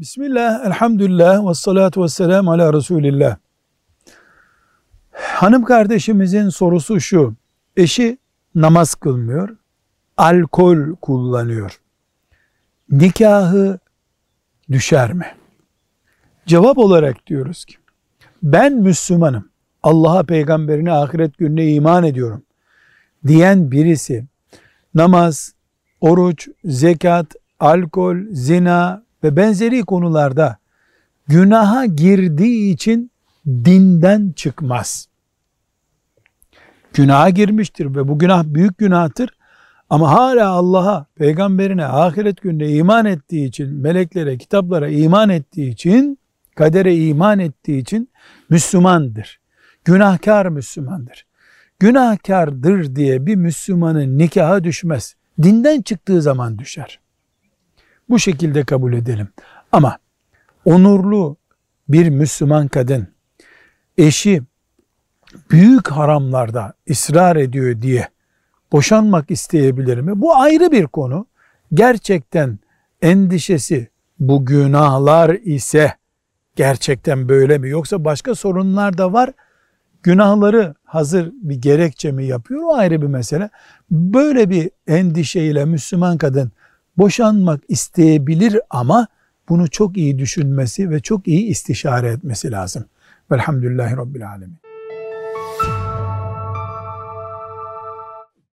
Bismillah, elhamdülillah, ve salatu ve selamu ala Resulillah. Hanım kardeşimizin sorusu şu, eşi namaz kılmıyor, alkol kullanıyor. Nikahı düşer mi? Cevap olarak diyoruz ki, ben Müslümanım, Allah'a, peygamberine, ahiret gününe iman ediyorum diyen birisi, namaz, oruç, zekat, alkol, zina ve benzeri konularda günaha girdiği için dinden çıkmaz. Günaha girmiştir ve bu günah büyük günahtır. Ama hala Allah'a, peygamberine, ahiret gününe iman ettiği için, meleklere, kitaplara iman ettiği için, kadere iman ettiği için Müslümandır. Günahkar Müslümandır. Günahkardır diye bir Müslümanın nikaha düşmez. Dinden çıktığı zaman düşer. Bu şekilde kabul edelim. Ama onurlu bir Müslüman kadın eşi büyük haramlarda ısrar ediyor diye boşanmak isteyebilir mi? Bu ayrı bir konu. Gerçekten endişesi bu günahlar ise gerçekten böyle mi? Yoksa başka sorunlar da var. Günahları hazır bir gerekçe mi yapıyor? O ayrı bir mesele. Böyle bir endişeyle Müslüman kadın boşanmak isteyebilir ama bunu çok iyi düşünmesi ve çok iyi istişare etmesi lazım. Velhamdülillahi Rabbil Alemin.